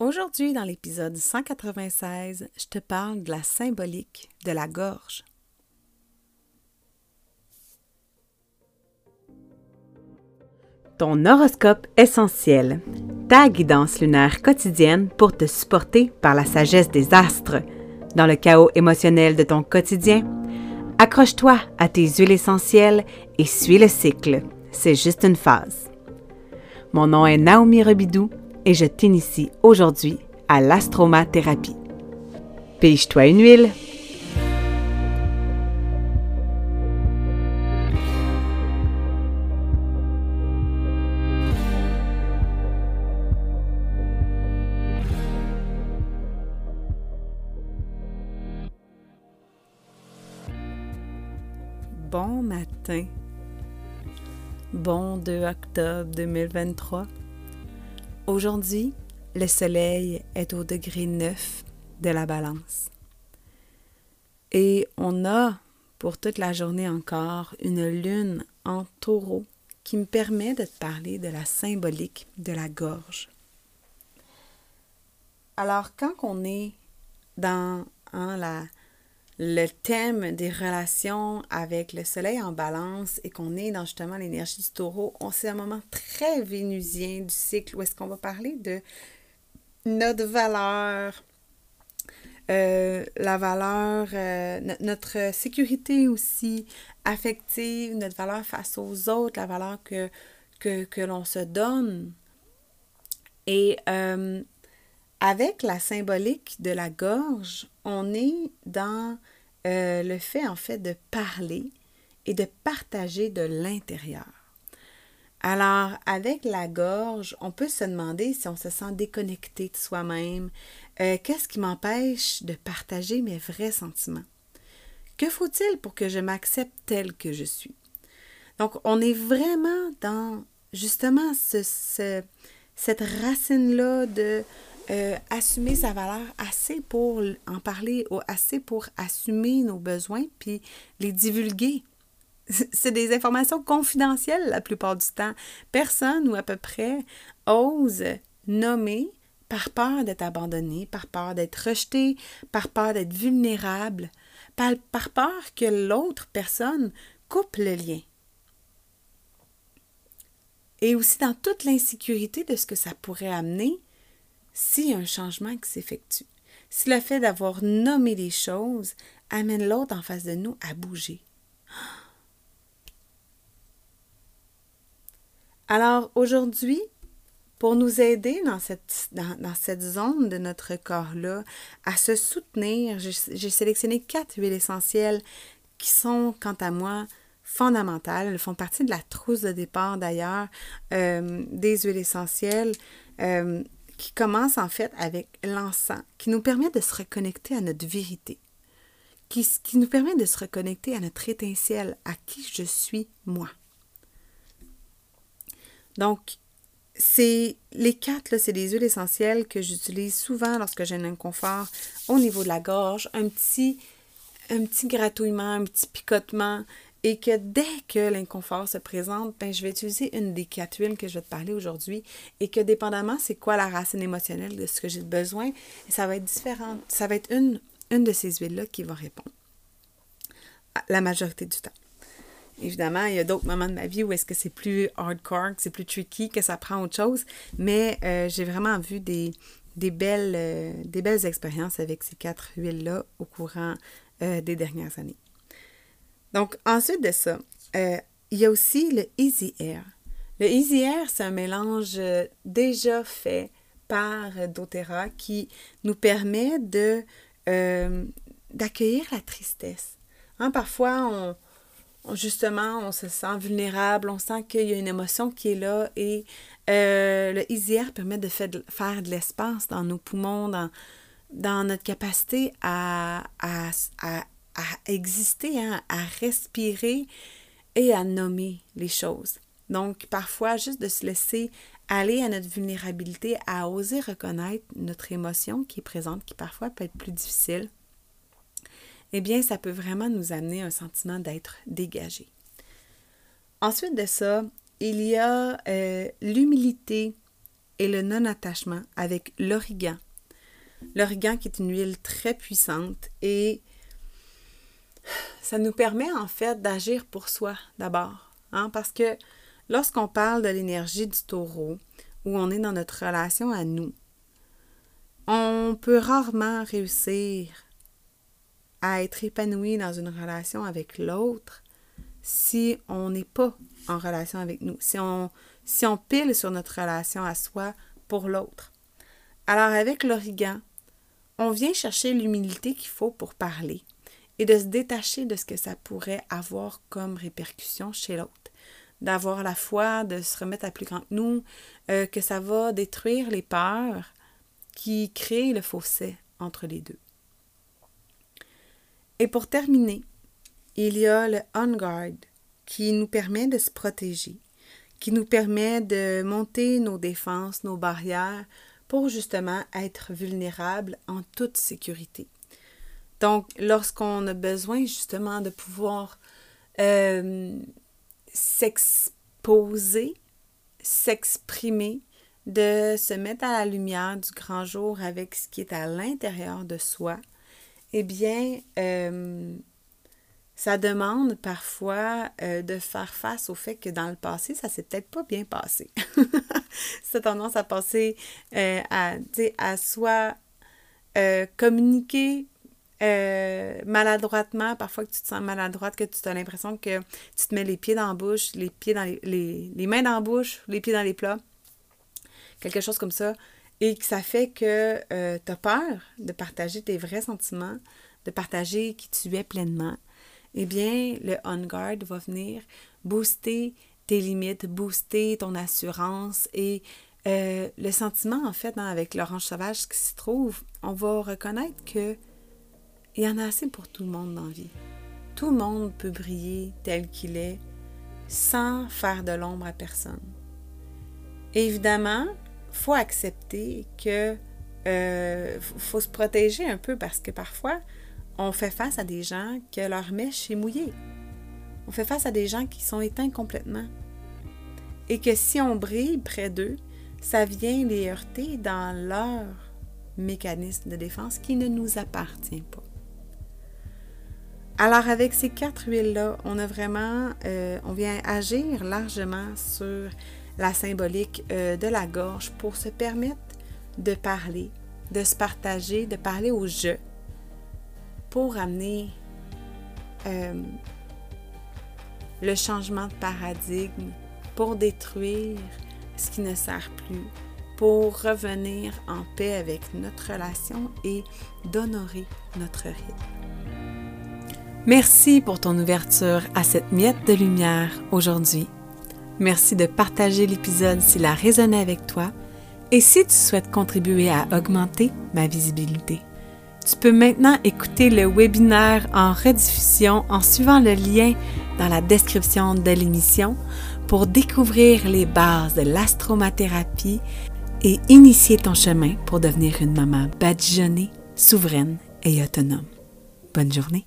Aujourd'hui, dans l'épisode 196, je te parle de la symbolique de la gorge. Ton horoscope essentiel, ta guidance lunaire quotidienne pour te supporter par la sagesse des astres. Dans le chaos émotionnel de ton quotidien, accroche-toi à tes huiles essentielles et suis le cycle. C'est juste une phase. Mon nom est Naomi Rebidou et je t'initie aujourd'hui à l'astromathérapie. Pige-toi une huile. Bon matin. Bon 2 octobre 2023. Aujourd'hui, le soleil est au degré 9 de la balance. Et on a, pour toute la journée encore, une lune en taureau qui me permet de te parler de la symbolique de la gorge. Alors, quand on est dans hein, la, le thème des relations avec le soleil en balance et qu'on est dans justement l'énergie du taureau, on c'est un moment très vénusien du cycle où est-ce qu'on va parler de notre valeur, euh, la valeur, euh, notre sécurité aussi affective, notre valeur face aux autres, la valeur que, que, l'on se donne. Et euh, avec la symbolique de la gorge, on est dans euh, le fait en fait de parler et de partager de l'intérieur. Alors, avec la gorge, on peut se demander si on se sent déconnecté de soi-même, euh, qu'est-ce qui m'empêche de partager mes vrais sentiments? Que faut-il pour que je m'accepte tel que je suis? Donc, on est vraiment dans justement ce, cette racine-là de euh, assumer sa valeur assez pour en parler, ou assez pour assumer nos besoins, puis les divulguer. C'est des informations confidentielles la plupart du temps. Personne ou à peu près ose nommer par peur d'être abandonné, par peur d'être rejeté, par peur d'être vulnérable, par, par peur que l'autre personne coupe le lien. Et aussi dans toute l'insécurité de ce que ça pourrait amener s'il y a un changement qui s'effectue, si le fait d'avoir nommé les choses amène l'autre en face de nous à bouger. Alors aujourd'hui, pour nous aider dans cette, zone de notre corps-là, à se soutenir, j'ai sélectionné quatre huiles essentielles qui sont, quant à moi, fondamentales. Elles font partie de la trousse de départ d'ailleurs euh, des huiles essentielles. Euh, qui commence en fait avec l'encens, qui nous permet de se reconnecter à notre vérité, qui, nous permet de se reconnecter à notre étincelle, à qui je suis moi. Donc, c'est les quatre, c'est des huiles essentielles que j'utilise souvent lorsque j'ai un inconfort au niveau de la gorge, un petit, un petit gratouillement, un petit picotement, et que dès que l'inconfort se présente, ben, je vais utiliser une des quatre huiles que je vais te parler aujourd'hui et que dépendamment c'est quoi la racine émotionnelle de ce que j'ai besoin, ça va être différent. Ça va être une, une de ces huiles-là qui va répondre la majorité du temps. Évidemment, il y a d'autres moments de ma vie où est-ce que c'est plus hardcore, que c'est plus tricky, que ça prend autre chose, mais euh, j'ai vraiment vu des, des, belles, euh, des belles expériences avec ces quatre huiles-là au courant euh, des dernières années. Donc, ensuite de ça, euh, il y a aussi le Easy Air. Le Easy Air, c'est un mélange euh, déjà fait par doTERRA qui nous permet de euh, d'accueillir la tristesse. Hein, parfois, on, justement, on se sent vulnérable, on sent qu'il y a une émotion qui est là et le Easy Air permet de faire de, l'espace dans nos poumons, dans, dans notre capacité à, à, à à exister, hein, à respirer et à nommer les choses. Donc, parfois, juste de se laisser aller à notre vulnérabilité, à oser reconnaître notre émotion qui est présente, qui parfois peut être plus difficile, eh bien, ça peut vraiment nous amener un sentiment d'être dégagé. Ensuite de ça, il y a euh, l'humilité et le non-attachement avec l'origan. L'origan qui est une huile très puissante et ça nous permet en fait d'agir pour soi d'abord. Hein, parce que lorsqu'on parle de l'énergie du taureau, où on est dans notre relation à nous, on peut rarement réussir à être épanoui dans une relation avec l'autre si on n'est pas en relation avec nous, si on, si on pile sur notre relation à soi pour l'autre. Alors avec l'origan, on vient chercher l'humilité qu'il faut pour parler et de se détacher de ce que ça pourrait avoir comme répercussion chez l'autre. D'avoir la foi, de se remettre à plus grand que nous, euh, que ça va détruire les peurs qui créent le fossé entre les deux. Et pour terminer, il y a le On Guard qui nous permet de se protéger, qui nous permet de monter nos défenses, nos barrières pour justement être vulnérable en toute sécurité. Donc, lorsqu'on a besoin justement de pouvoir euh, s'exposer, s'exprimer, de se mettre à la lumière du grand jour avec ce qui est à l'intérieur de soi, eh bien, euh, ça demande parfois euh, de faire face au fait que dans le passé, ça s'est peut-être pas bien passé. ça a tendance à passer à, à communiquer euh, maladroitement, parfois que tu te sens maladroite, que tu as l'impression que tu te mets les pieds dans la bouche, les pieds dans les, les, mains dans la bouche, les pieds dans les plats, quelque chose comme ça, et que ça fait que euh, tu as peur de partager tes vrais sentiments, de partager qui tu es pleinement, eh bien, le On Guard va venir booster tes limites, booster ton assurance et euh, le sentiment, en fait, hein, avec l'orange sauvage qui s'y trouve, on va reconnaître que il y en a assez pour tout le monde dans la vie. Tout le monde peut briller tel qu'il est sans faire de l'ombre à personne. évidemment, faut accepter que euh, faut se protéger un peu parce que parfois, on fait face à des gens que leur mèche est mouillée. On fait face à des gens qui sont éteints complètement. Et que si on brille près d'eux, ça vient les heurter dans leur mécanisme de défense qui ne nous appartient pas. Alors avec ces quatre huiles-là, on a vraiment, euh, on vient agir largement sur la symbolique euh, de la gorge pour se permettre de parler, de se partager, de parler au je, pour amener euh, le changement de paradigme, pour détruire ce qui ne sert plus, pour revenir en paix avec notre relation et d'honorer notre rythme. Merci pour ton ouverture à cette miette de lumière aujourd'hui. Merci de partager l'épisode s'il a résonné avec toi et si tu souhaites contribuer à augmenter ma visibilité. Tu peux maintenant écouter le webinaire en rediffusion en suivant le lien dans la description de l'émission pour découvrir les bases de l'astromathérapie et initier ton chemin pour devenir une maman badigeonnée, souveraine et autonome. Bonne journée!